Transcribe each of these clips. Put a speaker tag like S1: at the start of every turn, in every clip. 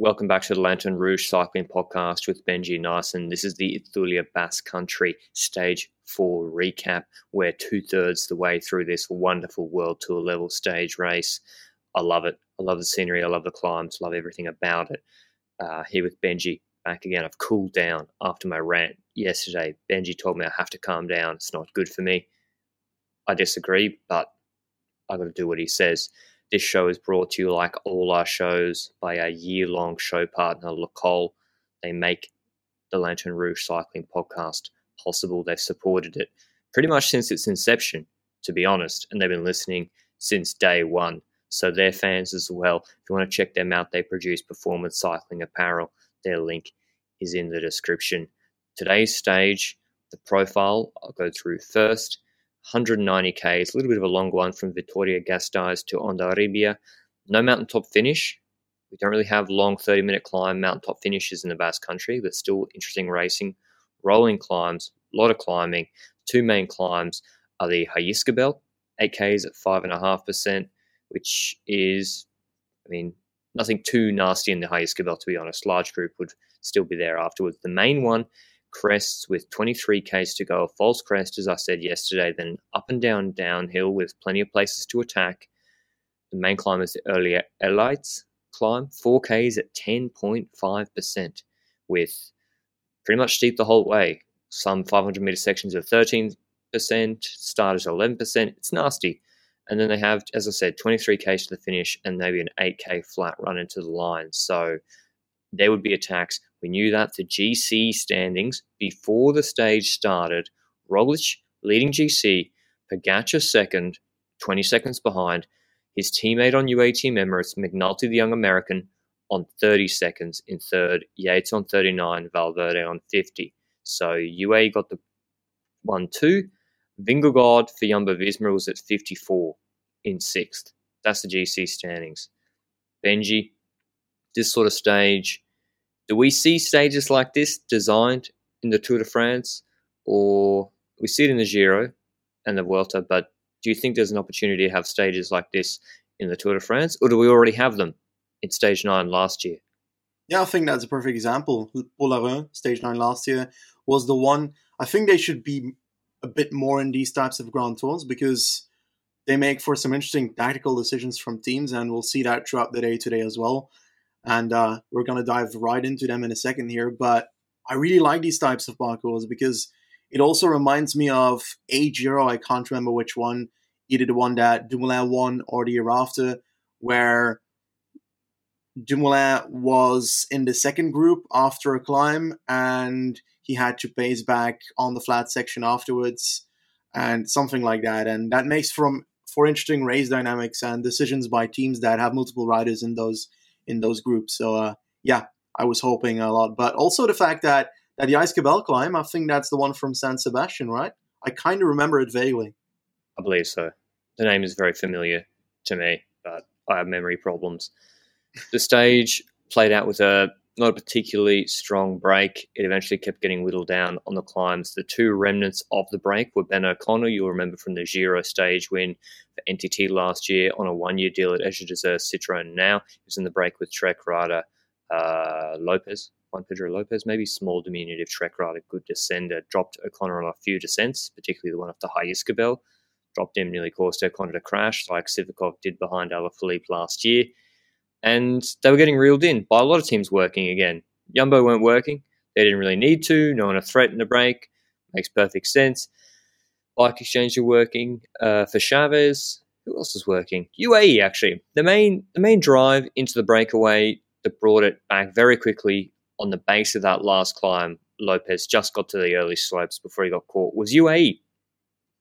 S1: Welcome back to the Lanterne Rouge Cycling Podcast with Benji Naesen. This is the Itzulia Basque Country Stage 4 recap. We're two-thirds the way through this wonderful World Tour level stage race. I love it. I love the scenery. I love the climbs. I love everything about it. Uh, here with Benji back again. I've cooled down after my rant yesterday. Benji told me I have to calm down. It's not good for me. I disagree, but I've got to do what he says. This show is brought to you, like all our shows, by our year long show partner, Le Col. They make the Lanterne Rouge Cycling Podcast possible. They've supported it pretty much since its inception, to be honest, and they've been listening since day one. So they're fans as well. If you want to check them out, they produce performance cycling apparel. Their link is in the description. Today's stage, the profile, I'll go through first. 190k, it's a little bit of a long one from Vitoria-Gasteiz to Hondarribia. No mountaintop finish. We don't really have long 30 minute climb mountaintop finishes in the Basque Country, but still interesting racing. Rolling climbs, a lot of climbing. Two main climbs are the Jaizkibel, 8Ks at 5.5%, which is, I mean, nothing too nasty in the Jaizkibel, to be honest. Large group would still be there afterwards. The main one, crests with 23Ks to go, a false crest, as I said yesterday, then up and down downhill with plenty of places to attack. The main climb is the earlier elites climb, 4Ks at 10.5%, with pretty much steep the whole way. Some 500 meter sections of 13%, starters 11%. It's nasty. And then they have, as I said, 23k to the finish and maybe an 8k flat run into the line. So there would be attacks. We knew that the GC standings before the stage started. Roglic leading GC, Pogacar second, 20 seconds behind. His teammate on UAE Team Emirates, McNulty the young American, on 30 seconds in third. Yates on 39, Valverde on 50. So UAE got the 1 2. Vingegaard for Jumbo Visma was at 54 in sixth. That's the GC standings. Benji, this sort of stage, do we see stages like this designed in the Tour de France, or we see it in the Giro and the Vuelta, but do you think there's an opportunity to have stages like this in the Tour de France, or do we already have them in stage nine last year?
S2: Yeah, I think that's a perfect example. Polarin, stage nine last year, was the one. I think they should be a bit more in these types of grand tours because they make for some interesting tactical decisions from teams, and we'll see that throughout the day today as well. And uh, we're going to dive right into them in a second here. But I really like these types of parcours because it also reminds me of a Giro. I can't remember which one, either the one that Dumoulin won or the year after, where Dumoulin was in the second group after a climb and he had to pace back on the flat section afterwards and something like that. And that makes from for interesting race dynamics and decisions by teams that have multiple riders in those in those groups. So uh, yeah, I was hoping a lot, but also the fact that that the Jaizkibel climb, I think that's the one from San Sebastian, right? I kind of remember it vaguely.
S1: I believe so. The name is very familiar to me, but I have memory problems. The stage played out with a not a particularly strong break. It eventually kept getting whittled down on the climbs. The two remnants of the break were Ben O'Connor, you'll remember from the Giro stage win for NTT last year on a one year deal at Azure Desert Citroën now. He was in the break with Trek rider uh, Lopez, Juan Pedro Lopez, maybe small diminutive Trek rider, good descender. Dropped O'Connor on a few descents, particularly the one off the Jaizkibel. Dropped him, nearly caused O'Connor to crash, like Sivakov did behind Alaphilippe last year and they were getting reeled in by a lot of teams working again. Yumbo weren't working. They didn't really need to. No one to threaten the break. Makes perfect sense. Bike exchange are working. Uh, for Chaves, who else is working? UAE actually. The main the main drive into the breakaway that brought it back very quickly on the base of that last climb. Lopez just got to the early slopes before he got caught. Was UAE.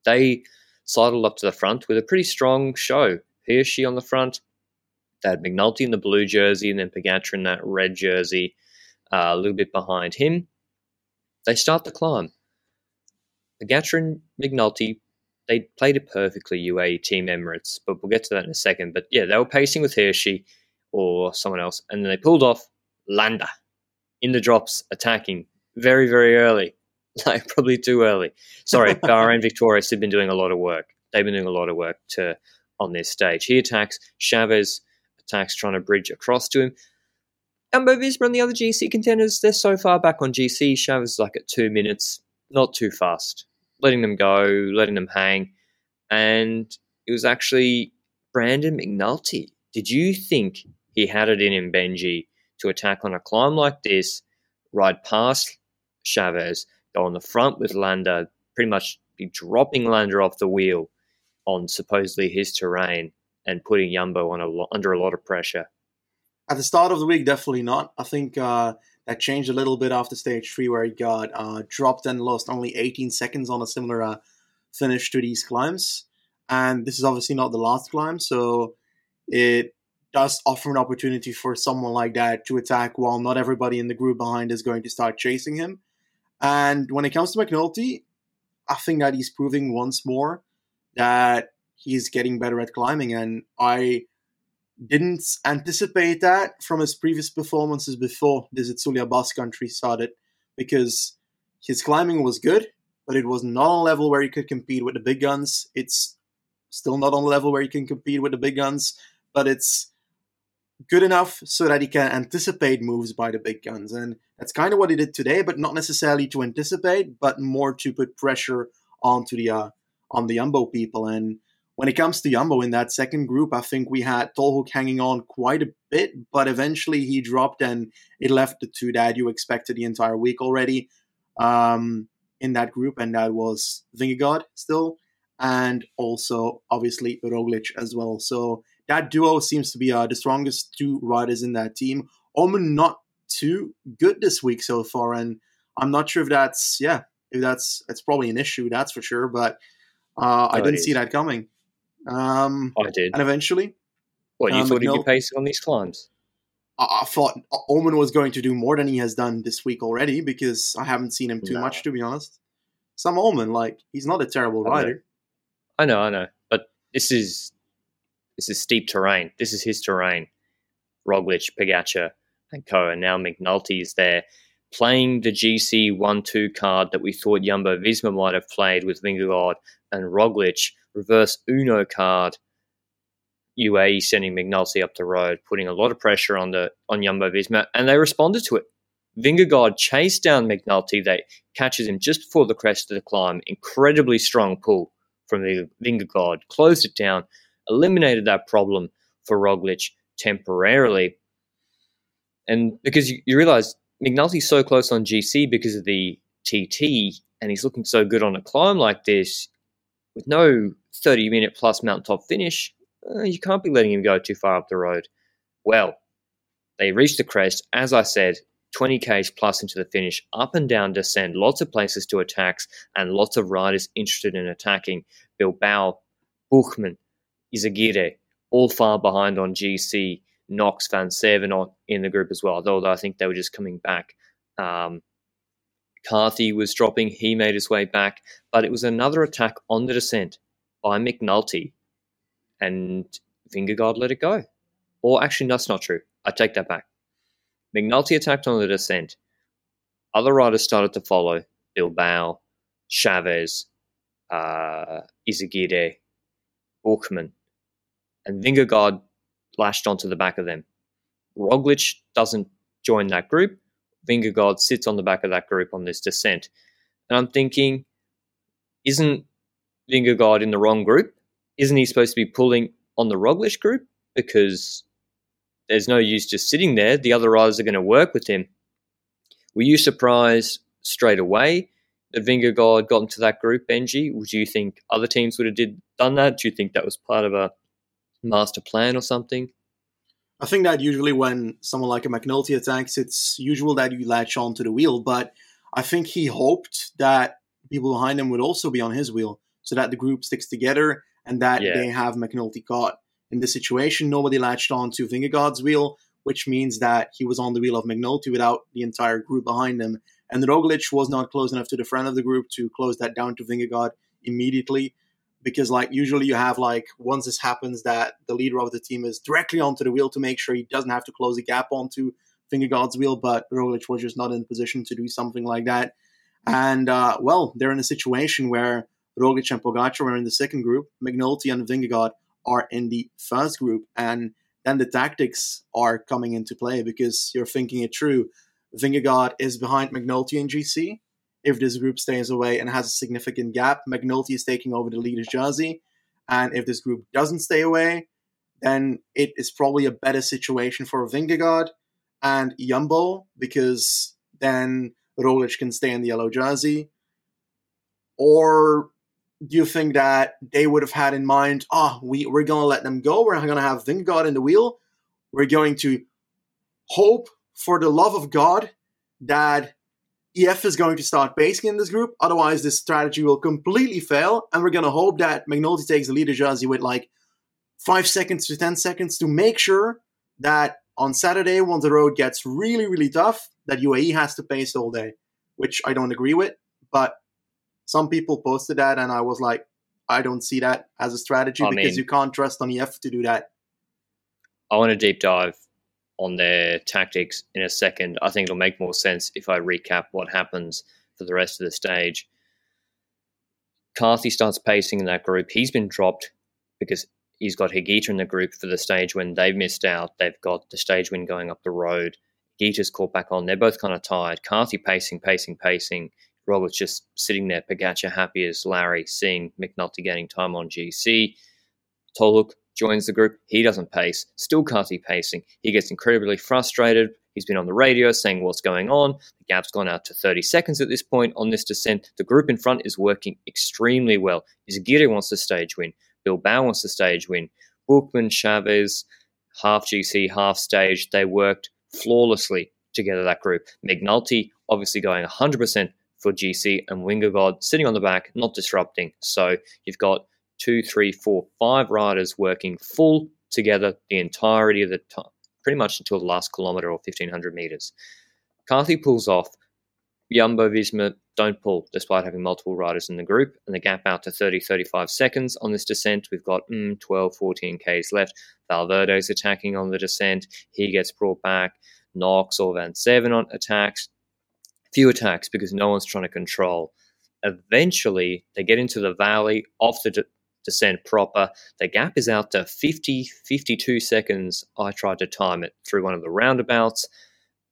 S1: They sidled up to the front with a pretty strong show. Hirschi on the front, had McNulty in the blue jersey and then Pogacar in that red jersey, uh, a little bit behind him. They start the climb. Pogacar and McNulty, they played it perfectly, UAE Team Emirates, but we'll get to that in a second. But yeah, they were pacing with Hirschi or someone else, and then they pulled off Landa in the drops, attacking very, very early. Like probably too early. Sorry, Bahrain Victorious have been doing a lot of work. They've been doing a lot of work to on this stage. He attacks Chaves, attacks trying to bridge across to him. Jumbo Visma and the other GC contenders, they're so far back on GC. Chaves is like at two minutes, not too fast, letting them go, letting them hang. And it was actually Brandon McNulty. Did you think he had it in him, Benji, to attack on a climb like this, ride past Chaves, go on the front with Landa, pretty much be dropping Landa off the wheel on supposedly his terrain and putting Yumbo on a lo- under a lot of pressure.
S2: At the start of the week, definitely not. I think uh, that changed a little bit after stage three, where he got uh, dropped and lost only 18 seconds on a similar uh, finish to these climbs. And this is obviously not the last climb, so it does offer an opportunity for someone like that to attack while not everybody in the group behind is going to start chasing him. And when it comes to McNulty, I think that he's proving once more that he's getting better at climbing. And I didn't anticipate that from his previous performances before this Itzulia Basque Country started because his climbing was good, but it was not on a level where he could compete with the big guns. It's still not on a level where he can compete with the big guns, but it's good enough so that he can anticipate moves by the big guns. And that's kind of what he did today, but not necessarily to anticipate, but more to put pressure onto the uh, on the Umbo people. And when it comes to Jumbo in that second group, I think we had Tolhoek hanging on quite a bit, but eventually he dropped and it left the two that you expected the entire week already um, in that group, and that was Vingegaard still, and also obviously Roglic as well. So that duo seems to be uh, the strongest two riders in that team. Oomen not too good this week so far, and I'm not sure if that's yeah, if that's it's probably an issue. That's for sure, but uh, I didn't see that coming. Um,
S1: I did,
S2: and eventually,
S1: what you um, thought he'd be pacing on these climbs?
S2: I, I thought Oomen was going to do more than he has done this week already because I haven't seen him too no. much, to be honest. Some Oomen, like he's not a terrible rider.
S1: I know, I know, but this is this is steep terrain. This is his terrain. Roglic, Pogacar, and co. And now McNulty is there playing the GC 1 2 card that we thought Jumbo Visma might have played with Vingegaard and Roglic, reverse Uno card. UAE sending McNulty up the road, putting a lot of pressure on the on Jumbo Visma, and they responded to it. Vingegaard chased down McNulty. They catches him just before the crest of the climb. Incredibly strong pull from the Vingegaard, closed it down, eliminated that problem for Roglic temporarily. And because you, you realize McNulty's so close on GC because of the TT, and he's looking so good on a climb like this, with no 30 minute plus mountaintop finish, uh, you can't be letting him go too far up the road. Well, they reached the crest, as I said, 20 k's plus into the finish, up and down descent, lots of places to attack, and lots of riders interested in attacking. Bilbao, Buchmann, Izagirre, all far behind on GC. Knox, Van Seven in the group as well, although I think they were just coming back. Um, Carthy was dropping, he made his way back, but it was another attack on the descent by McNulty, and Vingegaard let it go. Or actually, that's not true. I take that back. McNulty attacked on the descent. Other riders started to follow Bilbao, Chaves, uh, Izagirre, Buchmann and Vingegaard lashed onto the back of them. Roglic doesn't join that group. Vingegaard sits on the back of that group on this descent. And I'm thinking, isn't Vingegaard in the wrong group? Isn't he supposed to be pulling on the Roglic group? Because there's no use just sitting there. The other riders are going to work with him. Were you surprised straight away that Vingegaard got into that group, Benji? Would you think other teams would have did done that? Do you think that was part of a master plan or something?
S2: I think that usually when someone like a McNulty attacks, it's usual that you latch onto the wheel. But I think he hoped that people behind him would also be on his wheel so that the group sticks together and that yeah. they have McNulty caught. in this situation, nobody latched on to Vingegaard's wheel, which means that he was on the wheel of McNulty without the entire group behind him. And Roglic was not close enough to the front of the group to close that down to Vingegaard immediately. Because like usually you have like once this happens that the leader of the team is directly onto the wheel to make sure he doesn't have to close the gap onto Vingegaard's wheel, but Roglic was just not in position to do something like that. And uh, well, they're in a situation where Roglic and Pogacar are in the second group, McNulty and Vingegaard are in the first group, and then the tactics are coming into play because you're thinking it through. Vingegaard is behind McNulty in GC. If this group stays away and has a significant gap, McNulty is taking over the leader's jersey. And if this group doesn't stay away, then it is probably a better situation for Vingegaard and Jumbo because then Roglic can stay in the yellow jersey? Or do you think that they would have had in mind, oh, we, we're going to let them go. We're going to have Vingegaard in the wheel. We're going to hope for the love of God that EF is going to start basing in this group. Otherwise, this strategy will completely fail. And we're going to hope that McNulty takes the leader jersey with like five seconds to 10 seconds to make sure that on Saturday, once the road gets really, really tough, that UAE has to pace all day, which I don't agree with. But some people posted that, and I was like, I don't see that as a strategy I because mean, you can't trust on EF to do that.
S1: I want to deep dive on their tactics in a second. I think it'll make more sense if I recap what happens for the rest of the stage. Carthy starts pacing in that group. He's been dropped because he's got Higuita in the group for the stage when they've missed out. They've got the stage win going up the road. Higuita's caught back on. They're both kind of tired. Carthy pacing, pacing, pacing. Robert's just sitting there. Pogacar happy as Larry, seeing McNulty getting time on GC. Tolhoek joins the group. He doesn't pace. Still Carthy pacing. He gets incredibly frustrated. He's been on the radio saying what's going on. The gap's gone out to 30 seconds at this point on this descent. The group in front is working extremely well. Izagirre wants the stage win. Bilbao wants the stage win. Buchmann, Chaves, half GC, half stage. They worked flawlessly together, that group. McNulty obviously going 100% for GC and Vingegaard sitting on the back, not disrupting. So you've got two, three, four, five riders working full together the entirety of the time, pretty much until the last kilometer or 1500 meters. Carthy pulls off. Jumbo Visma don't pull despite having multiple riders in the group, and the gap out to 30 35 seconds on this descent. We've got mm, 12 14 Ks left. Valverde's attacking on the descent. He gets brought back. Knox or Vansevenant attacks. Few attacks because no one's trying to control. Eventually, they get into the valley off the de- descent proper. The gap is out to 50 52 seconds. I tried to time it through one of the roundabouts.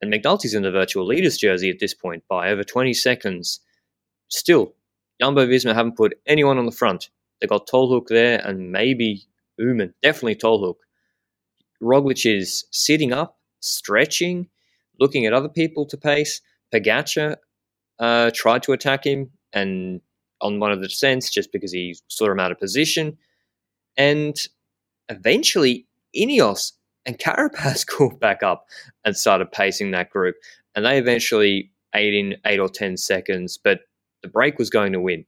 S1: And McNulty's in the virtual leaders jersey at this point by over 20 seconds. Still, Jumbo Visma haven't put anyone on the front. They got Tolhoek there and maybe Oomen, definitely Tolhoek. Roglic is sitting up, stretching, looking at other people to pace. Pogacar uh, tried to attack him and on one of the descents just because he saw him out of position. And eventually, Ineos and Carapaz caught back up and started pacing that group. And they eventually ate in eight or 10 seconds, but the break was going to win.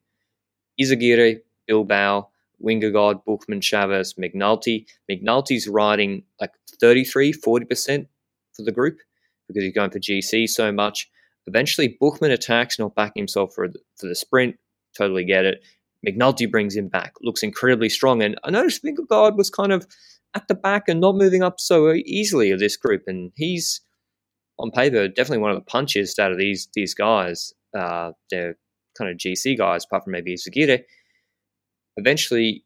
S1: Izagirre, Bilbao, Vingegaard, Buchmann, Chaves, McNulty. McNulty's riding like 33, 40% for the group because he's going for GC so much. Eventually, Buchmann attacks, not backing himself for the, for the sprint. Totally get it. McNulty brings him back, looks incredibly strong. And I noticed Vingegaard was kind of at the back and not moving up so easily of this group. And he's on paper definitely one of the punches out of these these guys. Uh, they're kind of GC guys, apart from maybe Izagirre. Eventually,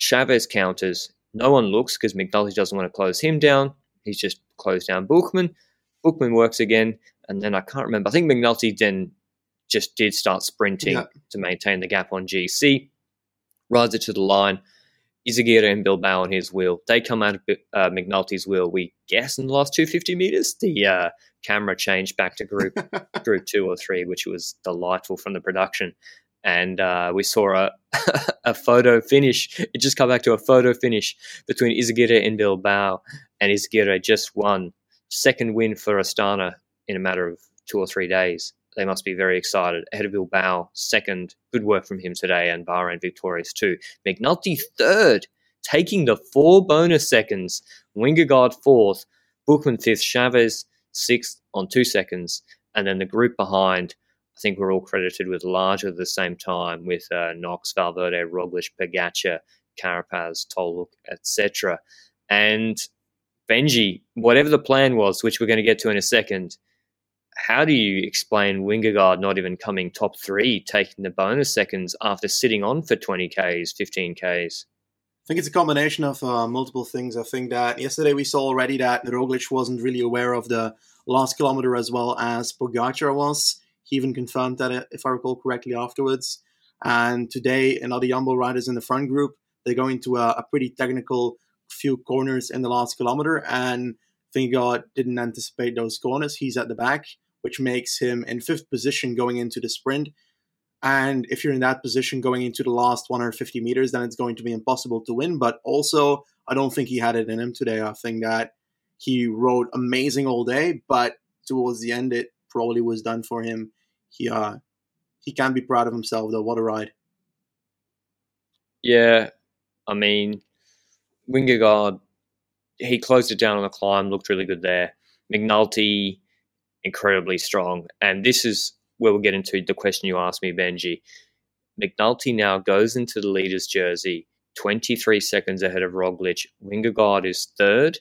S1: Chaves counters. No one looks because McNulty doesn't want to close him down. He's just closed down Buchmann. Buchmann works again, and then I can't remember. I think McNulty then just did start sprinting yeah. to maintain the gap on GC. Rides it to the line. Izagirre and Bilbao on his wheel. They come out of uh, McNulty's wheel, we guess, in the last 250 meters. The uh, camera changed back to group group two or three, which was delightful from the production. And uh, we saw a, a photo finish. It just come back to a photo finish between Izagirre and Bilbao. And Izagirre just won second win for Astana in a matter of two or three days. They must be very excited. Ahead of Bilbao, second. Good work from him today, and Bahrain victorious too. McNulty third. taking the four bonus seconds. Vingegaard fourth, Buchmann fifth, Chaves sixth on two seconds, and then the group behind. I think we're all credited with larger at the same time with uh, Knox, Valverde, Roglic, Pogacar, Carapaz, Tolhoek, etc. And Benji, whatever the plan was, which we're going to get to in a second, how do you explain Vingegaard not even coming top three, taking the bonus seconds after sitting on for 20Ks, 15Ks?
S2: I think it's a combination of uh, multiple things. I think that yesterday we saw already that Roglic wasn't really aware of the last kilometer as well as Pogacar was. He even confirmed that, uh, if I recall correctly, afterwards. And today, another Jumbo riders in the front group, they're going to a, a pretty technical few corners in the last kilometer, and Vingegaard didn't anticipate those corners. He's at the back, which makes him in fifth position going into the sprint. And if you're in that position going into the last 150 meters, then it's going to be impossible to win. But also, I don't think he had it in him today. I think that he rode amazing all day, but towards the end, it probably was done for him. He uh, he can be proud of himself though. What a ride!
S1: Yeah, I mean, Vingegaard, he closed it down on the climb, looked really good there. McNulty, incredibly strong. And this is where we'll get into the question you asked me, Benji. McNulty now goes into the leader's jersey 23 seconds ahead of Roglic. Vingegaard is third.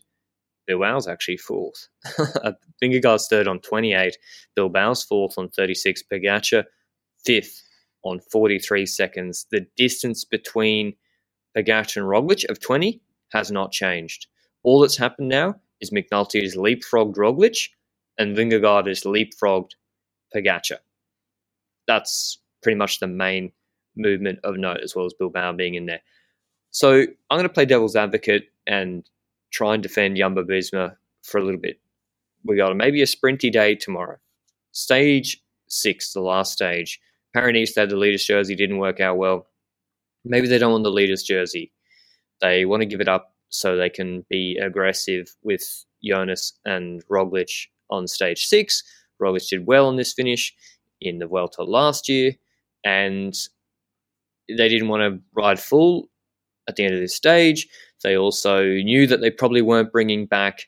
S1: Bilbao's actually fourth. Vingegaard's third on 28. Bilbao's fourth on 36. Pogacar fifth on 43 seconds. The distance between Pogacar and Roglic of 20 has not changed. All that's happened now is McNulty has leapfrogged Roglic and Vingegaard has leapfrogged Pogacar. That's pretty much the main movement of note, as well as Bilbao being in there. So I'm going to play devil's advocate and try and defend Jumbo Visma for a little bit. We got maybe a sprinty day tomorrow. Stage six, the last stage. Paris had the leader's jersey, didn't work out well. Maybe they don't want the leader's jersey. They want to give it up so they can be aggressive with Jonas and Roglic on stage six. Roglic did well on this finish in the Vuelta last year, and they didn't want to ride full at the end of this stage. They also knew that they probably weren't bringing back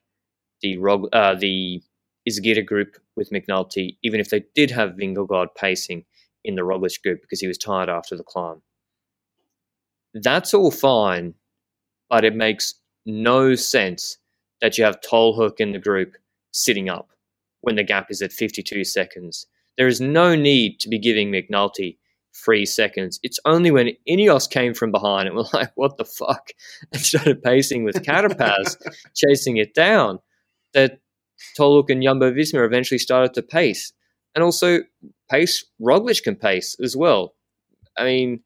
S1: the Rog- uh, the Izagirre group with McNulty, even if they did have Vingegaard pacing in the Roglic group because he was tired after the climb. That's all fine but it makes no sense that you have Tolhoek in the group sitting up when the gap is at 52 seconds. There is no need to be giving McNulty three seconds. It's only when Ineos came from behind and we're like, what the fuck? And started pacing with Carapaz, chasing it down, that Tolhoek and Jumbo Visma eventually started to pace. And also, pace, Roglic can pace as well. I mean,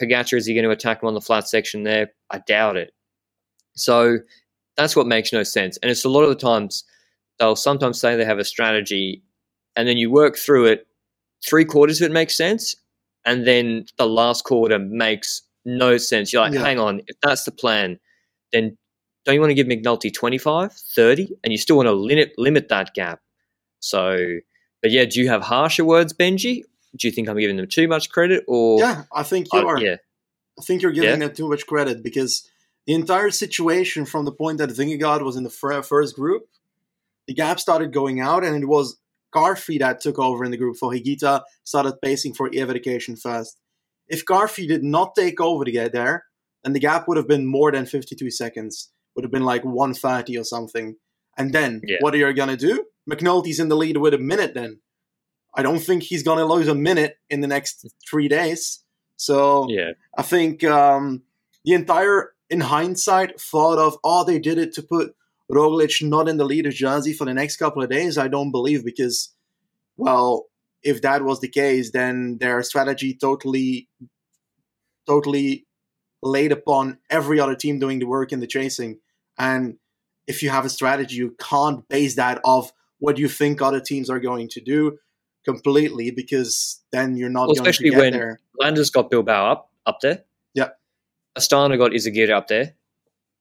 S1: Pogacar, is he going to attack him on the flat section there? I doubt it. So that's what makes no sense. And it's a lot of the times they'll sometimes say they have a strategy and then you work through it, three quarters of it makes sense, and then the last quarter makes no sense. You're like, yeah. hang on, if that's the plan, then don't you want to give McNulty 25, 30, and you still want to limit limit that gap? So, but yeah, do you have harsher words, Benji, do you think I'm giving them too much credit, or
S2: yeah, I think you uh, are. Yeah, I think you're giving yeah. them too much credit because the entire situation, from the point that Vingegaard was in the first group, the gap started going out, and it was Carthy that took over in the group for Higuita, started pacing for EF Education first. If Carthy did not take over to get there, then the gap would have been more than 52 seconds. Would have been like 130 or something. And then, yeah. what are you going to do? McNulty's in the lead with a minute then. I don't think he's going to lose a minute in the next three days. So
S1: yeah.
S2: I think um, the entire, in hindsight, thought of, oh, they did it to put Roglic not in the leader's jersey for the next couple of days. I don't believe because, well, if that was the case, then their strategy totally, totally laid upon every other team doing the work in the chasing. And if you have a strategy, you can't base that off what you think other teams are going to do completely because then you're not well,
S1: especially
S2: when
S1: there. Landers got Bilbao up up there. Astana got Izagirre up there.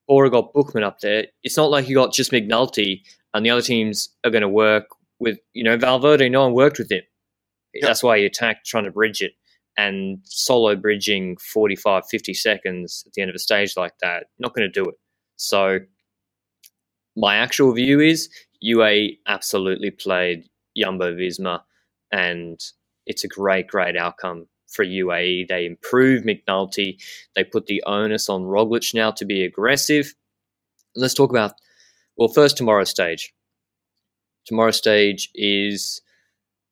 S1: Bora got Buchmann up there. It's not like you got just McNulty and the other teams are going to work with, you know, Valverde, no one worked with him. Yep. That's why he attacked trying to bridge it. and solo bridging 45, 50 seconds at the end of a stage like that, not going to do it. So my actual view is UA absolutely played Jumbo Visma, and it's a great, great outcome for UAE. They improve McNulty. They put the onus on Roglic now to be aggressive. Let's talk about, well, first tomorrow's stage. Tomorrow's stage is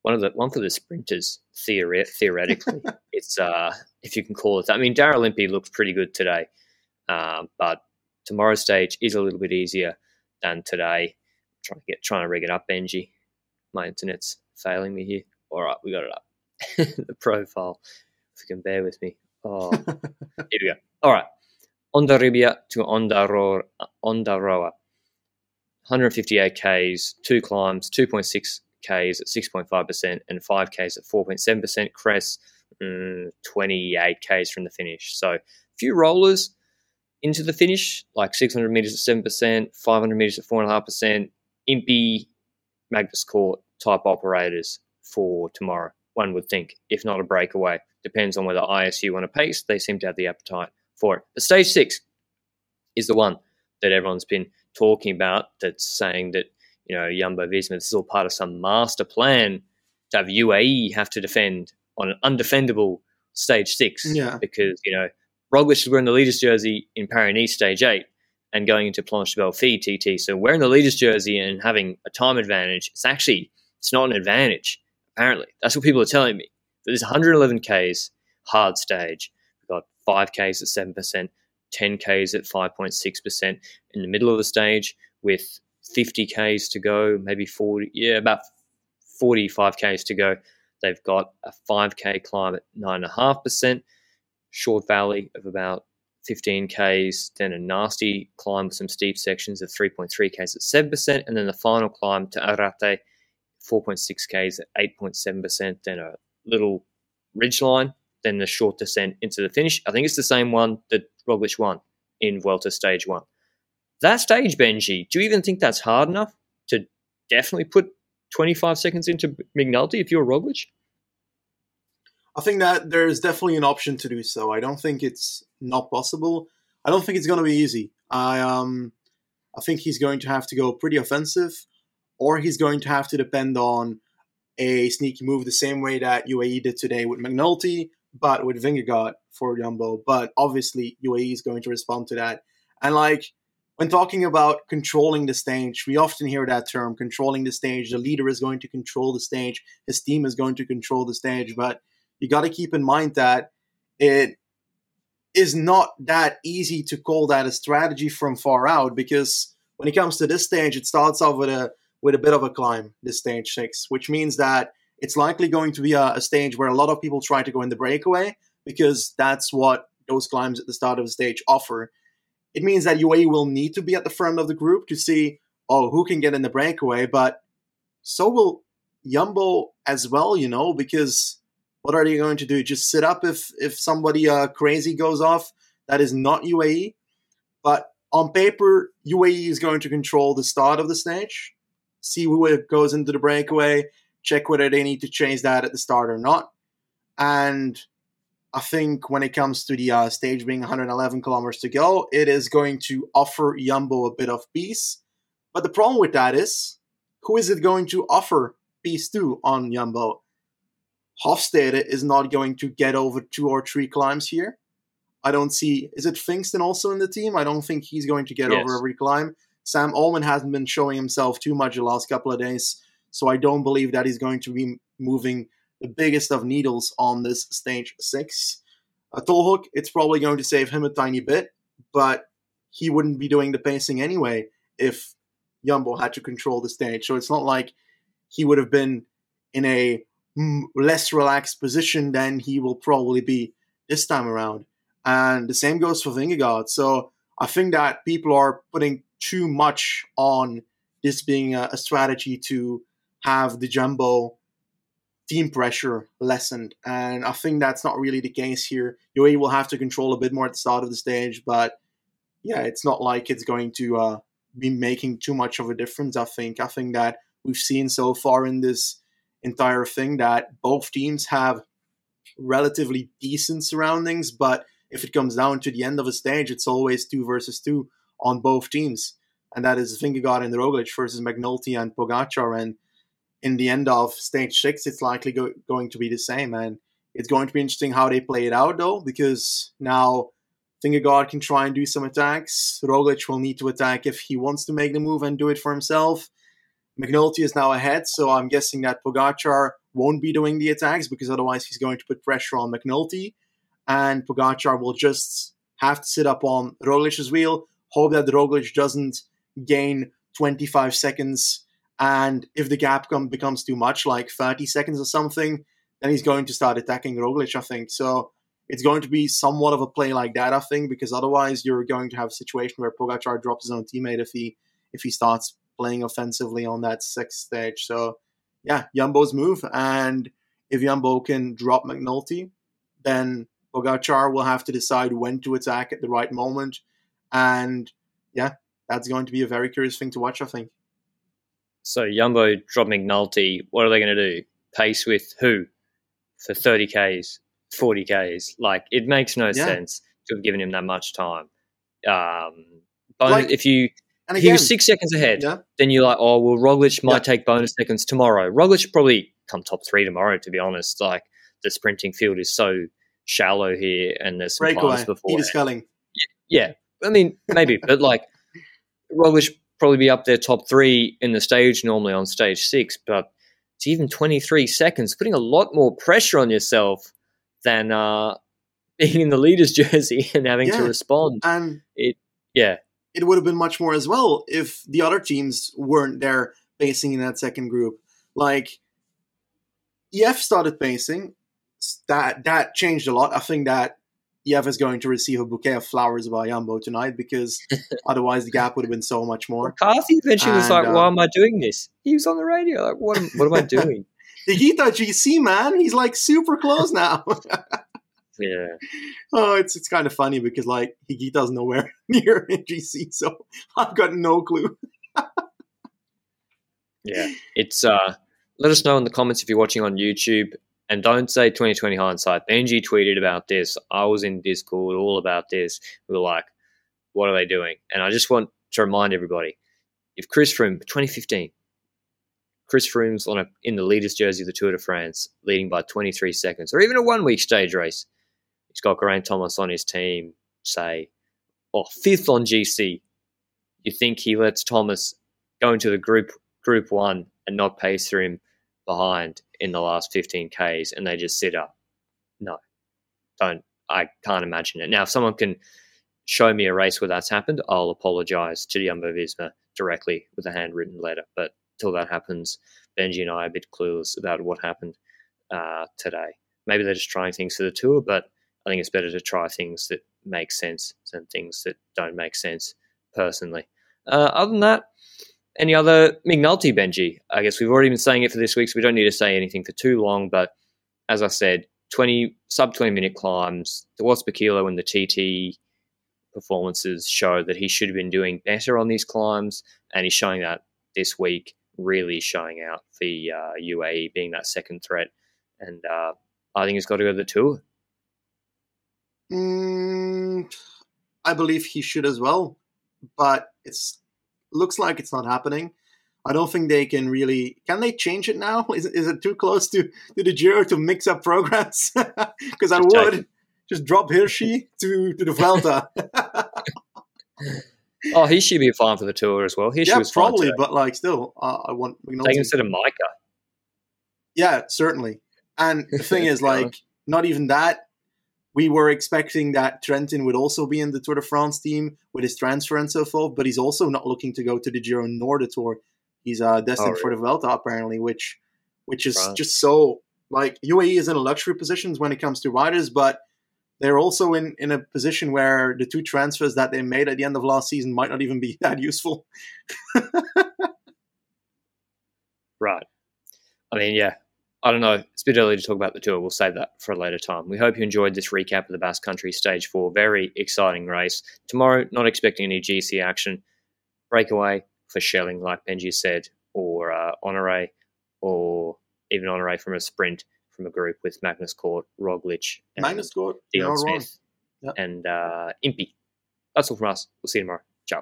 S1: one of the one for the sprinters theoretically. it's uh, if you can call it that. I mean, Daryl Impey looked pretty good today, uh, but tomorrow's stage is a little bit easier than today. I'm trying to get trying to rig it up, Benji. My internet's failing me here. All right, we got it up. the profile, if you can bear with me. Oh, here we go. All right. Hondarribia to Ondarroa, Ondarroa. 158 Ks, two climbs, 2.6 Ks at 6.5%, and 5 Ks at 4.7%. Crest, mm, 28 Ks from the finish. So, a few rollers into the finish, like 600 meters at 7%, 500 meters at 4.5%. Impey, Magnus Cort type operators for tomorrow, one would think, if not a breakaway. Depends on whether ISU want to pace. They seem to have the appetite for it. But stage six is the one that everyone's been talking about that's saying that, you know, Jumbo Visma, this is all part of some master plan to have UAE have to defend on an undefendable stage six.
S2: Yeah.
S1: Because, you know, Roglic is wearing the leader's jersey in Paris stage eight and going into Planche de Belfi TT. So wearing the leader's jersey and having a time advantage, it's actually, it's not an advantage, apparently. That's what people are telling me. But there's 111 Ks, hard stage. We've got 5 Ks at 7%, 10 Ks at 5.6% in the middle of the stage with 50 Ks to go, maybe 40, yeah, about 45 Ks to go. They've got a 5K climb at 9.5%, short valley of about 15 Ks, then a nasty climb with some steep sections of 3.3 Ks at 7%, and then the final climb to Arrate, 4.6 Ks at 8.7%, then a little ridge line, then the short descent into the finish. I think it's the same one that Roglic won in Vuelta Stage 1. That stage, Benji, do you even think that's hard enough to definitely put 25 seconds into McNulty if you're Roglic?
S2: I think that there's definitely an option to do so. I don't think it's not possible. I don't think it's going to be easy. I um, I think he's going to have to go pretty offensive, or he's going to have to depend on a sneaky move the same way that UAE did today with McNulty, but with Vingegaard for Jumbo. But obviously, UAE is going to respond to that. And like when talking about controlling the stage, we often hear that term controlling the stage. The leader is going to control the stage, his team is going to control the stage. But you got to keep in mind that it is not that easy to call that a strategy from far out because when it comes to this stage, it starts off with a with a bit of a climb. This stage six, which means that it's likely going to be a, a stage where a lot of people try to go in the breakaway because that's what those climbs at the start of the stage offer. It means that UAE will need to be at the front of the group to see, oh, who can get in the breakaway, but so will Jumbo as well, you know, because what are they going to do? Just sit up if if somebody uh, crazy goes off that is not UAE. But on paper, UAE is going to control the start of the stage, see who goes into the breakaway, check whether they need to change that at the start or not. And I think when it comes to the uh, stage being 111 kilometers to go, it is going to offer Jumbo a bit of peace. But the problem with that is, who is it going to offer peace to on Jumbo? Hofstede is not going to get over two or three climbs here. I don't see. Is it Pfingsten also in the team? I don't think he's going to get yes. over every climb. Sam Oomen hasn't been showing himself too much the last couple of days, so I don't believe that he's going to be moving the biggest of needles on this stage six. A Tolhoek, it's probably going to save him a tiny bit, but he wouldn't be doing the pacing anyway if Jumbo had to control the stage. So it's not like he would have been in a less relaxed position than he will probably be this time around. And the same goes for Vingegaard. So I think that people are putting too much on this being a, a strategy to have the jumbo team pressure lessened. And I think that's not really the case here. UAE will have to control a bit more at the start of the stage, but yeah, it's not like it's going to uh, be making too much of a difference. I think. I think that we've seen so far in this entire thing that both teams have relatively decent surroundings, but if it comes down to the end of a stage, it's always two versus two on both teams. And that is Vingegaard and Roglic versus McNulty and Pogacar. And in the end of stage six, it's likely go- going to be the same. And it's going to be interesting how they play it out, though, because now Vingegaard can try and do some attacks. Roglic will need to attack if he wants to make the move and do it for himself. McNulty is now ahead, so I'm guessing that Pogacar won't be doing the attacks because otherwise he's going to put pressure on McNulty. And Pogacar will just have to sit up on Roglic's wheel, hope that Roglic doesn't gain 25 seconds. And if the gap come, becomes too much, like 30 seconds or something, then he's going to start attacking Roglic, I think. So it's going to be somewhat of a play like that, I think, because otherwise you're going to have a situation where Pogacar drops his own teammate if he if he starts playing offensively on that sixth stage. So yeah, Jumbo's move, and if Jumbo can drop McNulty, then Pogacar will have to decide when to attack at the right moment, and yeah, that's going to be a very curious thing to watch. I think.
S1: So Jumbo drop McNulty. What are they going to do? Pace with who for thirty k's? 40 Ks. Like, it makes no yeah. sense to have given him that much time. Um, but like, if you. And again, he was six seconds ahead. Yeah. Then you're like, oh, well, Roglic might yeah. take bonus seconds tomorrow. Roglic probably come top three tomorrow, to be honest. Like, the sprinting field is so shallow here, and there's some
S2: Breakaway. before. Peter Sculling.
S1: Yeah. I mean, maybe, but like, Roglic probably be up there top three in the stage normally on stage six, but it's even 23 seconds, putting a lot more pressure on yourself than uh, being in the leader's jersey and having yeah. to respond.
S2: And
S1: it, yeah,
S2: it would have been much more as well if the other teams weren't there pacing in that second group. Like EF started pacing, that that changed a lot. I think that EF is going to receive a bouquet of flowers by Jumbo tonight because otherwise the gap would have been so much more.
S1: McCarthy eventually and, was like, "Why uh, am I doing this?" He was on the radio, like, "What? Am, what am I doing?"
S2: Higuita GC man, he's like super close now.
S1: yeah.
S2: Oh, it's it's kind of funny because like Higuita's nowhere near GC, so I've got no clue.
S1: yeah, it's uh. Let us know in the comments if you're watching on YouTube, and don't say 2020 hindsight. Benji tweeted about this. I was in Discord all about this. We were like, "What are they doing?" And I just want to remind everybody: if Chris Froome 2015 Chris Froome's on a, in the leader's jersey of the Tour de France, leading by 23 seconds, or even a one week stage race. He's got Geraint Thomas on his team, say, or fifth on GC. You think he lets Thomas go into the group group one and not pace through him behind in the last 15 Ks and they just sit up? No, don't. I can't imagine it. Now, if someone can show me a race where that's happened, I'll apologise to Jumbo Visma directly with a handwritten letter. But till that happens, Benji and I are a bit clueless about what happened uh, today. Maybe they're just trying things for the tour, but I think it's better to try things that make sense than things that don't make sense personally. Uh, other than that, any other McNulty Benji? I guess we've already been saying it for this week, so we don't need to say anything for too long. But as I said, 20 sub 20 minute climbs. The Watts per kilo and the TT performances show that he should have been doing better on these climbs, and he's showing that this week really showing out the uh, UAE being that second threat. And uh, I think he's got to go to the tour.
S2: Mm, I believe he should as well, but it's looks like it's not happening. I don't think they can really. Can they change it now? Is, is it too close to, to the Giro to mix up programs? Because I would just drop Hirschi to to the Vuelta.
S1: Oh, he should be fine for the tour as well. He
S2: yeah, probably, but like still, uh, I want
S1: take instead of Majka.
S2: Yeah, certainly. And the thing is, like, not even that. We were expecting that Trentin would also be in the Tour de France team with his transfer and so forth, but he's also not looking to go to the Giro nor the Tour. He's uh, destined oh, really? for the Vuelta apparently, which which is right. just so like UAE is in a luxury positions when it comes to riders, but they're also in, in a position where the two transfers that they made at the end of last season might not even be that useful.
S1: right. I mean, yeah. I don't know. It's a bit early to talk about the tour. We'll save that for a later time. We hope you enjoyed this recap of the Basque Country Stage 4. Very exciting race. Tomorrow, not expecting any GC action. Breakaway for Shelling, like Benji said, or uh, Honore, or even Honore from a sprint from a group with Magnus Cort, Roglic, and
S2: Magnus Cort,
S1: Dion Smith, yep. and uh, Impey. That's all from us. We'll see you tomorrow. Ciao.